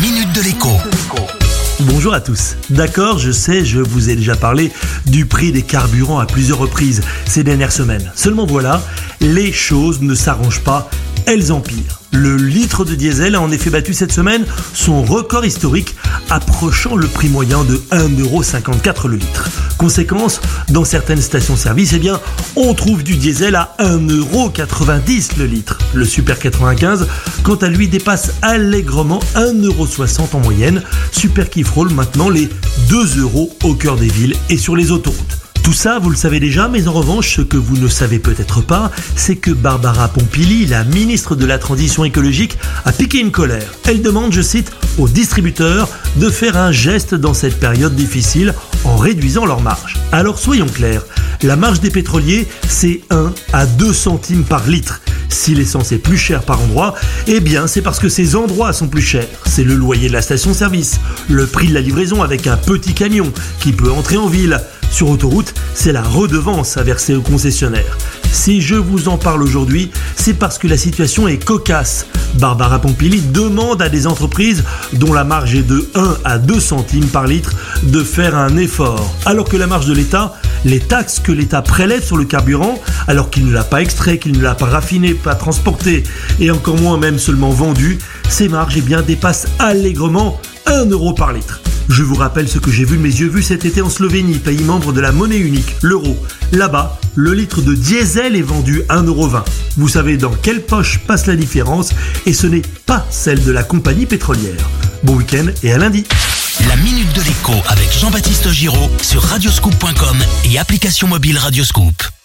minute de l'écho. Bonjour à tous. D'accord, je sais, je vous ai déjà parlé du prix des carburants à plusieurs reprises ces dernières semaines. Seulement voilà, les choses ne s'arrangent pas, elles empirent. Le litre de diesel a en effet battu cette semaine son record historique, approchant le prix moyen de 1,54€ le litre. Conséquence, dans certaines stations-service, eh on trouve du diesel à 1,90€ le litre. Le Super 95, quant à lui, dépasse allègrement 1,60€ en moyenne. Super qui frôle maintenant les 2€ au cœur des villes et sur les autoroutes. Tout ça, vous le savez déjà, mais en revanche, ce que vous ne savez peut-être pas, c'est que Barbara Pompili, la ministre de la Transition écologique, a piqué une colère. Elle demande, je cite, aux distributeurs de faire un geste dans cette période difficile en réduisant leur marge. Alors soyons clairs, la marge des pétroliers, c'est 1 à 2 centimes par litre. Si l'essence est plus chère par endroit, eh bien c'est parce que ces endroits sont plus chers. C'est le loyer de la station-service, le prix de la livraison avec un petit camion qui peut entrer en ville, sur autoroute, c'est la redevance à verser aux concessionnaires. Si je vous en parle aujourd'hui, c'est parce que la situation est cocasse. Barbara Pompili demande à des entreprises dont la marge est de 1 à 2 centimes par litre de faire un effort, alors que la marge de l'État, les taxes que l'État prélève sur le carburant, alors qu'il ne l'a pas extrait, qu'il ne l'a pas raffiné, pas transporté, et encore moins même seulement vendu, ces marges eh bien, dépassent allègrement 1 euro par litre. Je vous rappelle ce que j'ai vu de mes yeux vus cet été en Slovénie, pays membre de la monnaie unique, l'euro. Là-bas, le litre de diesel est vendu 1,20€. Vous savez dans quelle poche passe la différence et ce n'est pas celle de la compagnie pétrolière. Bon week-end et à lundi. La minute de l'écho avec Jean-Baptiste Giraud sur radioscoop.com et application mobile Radioscoop.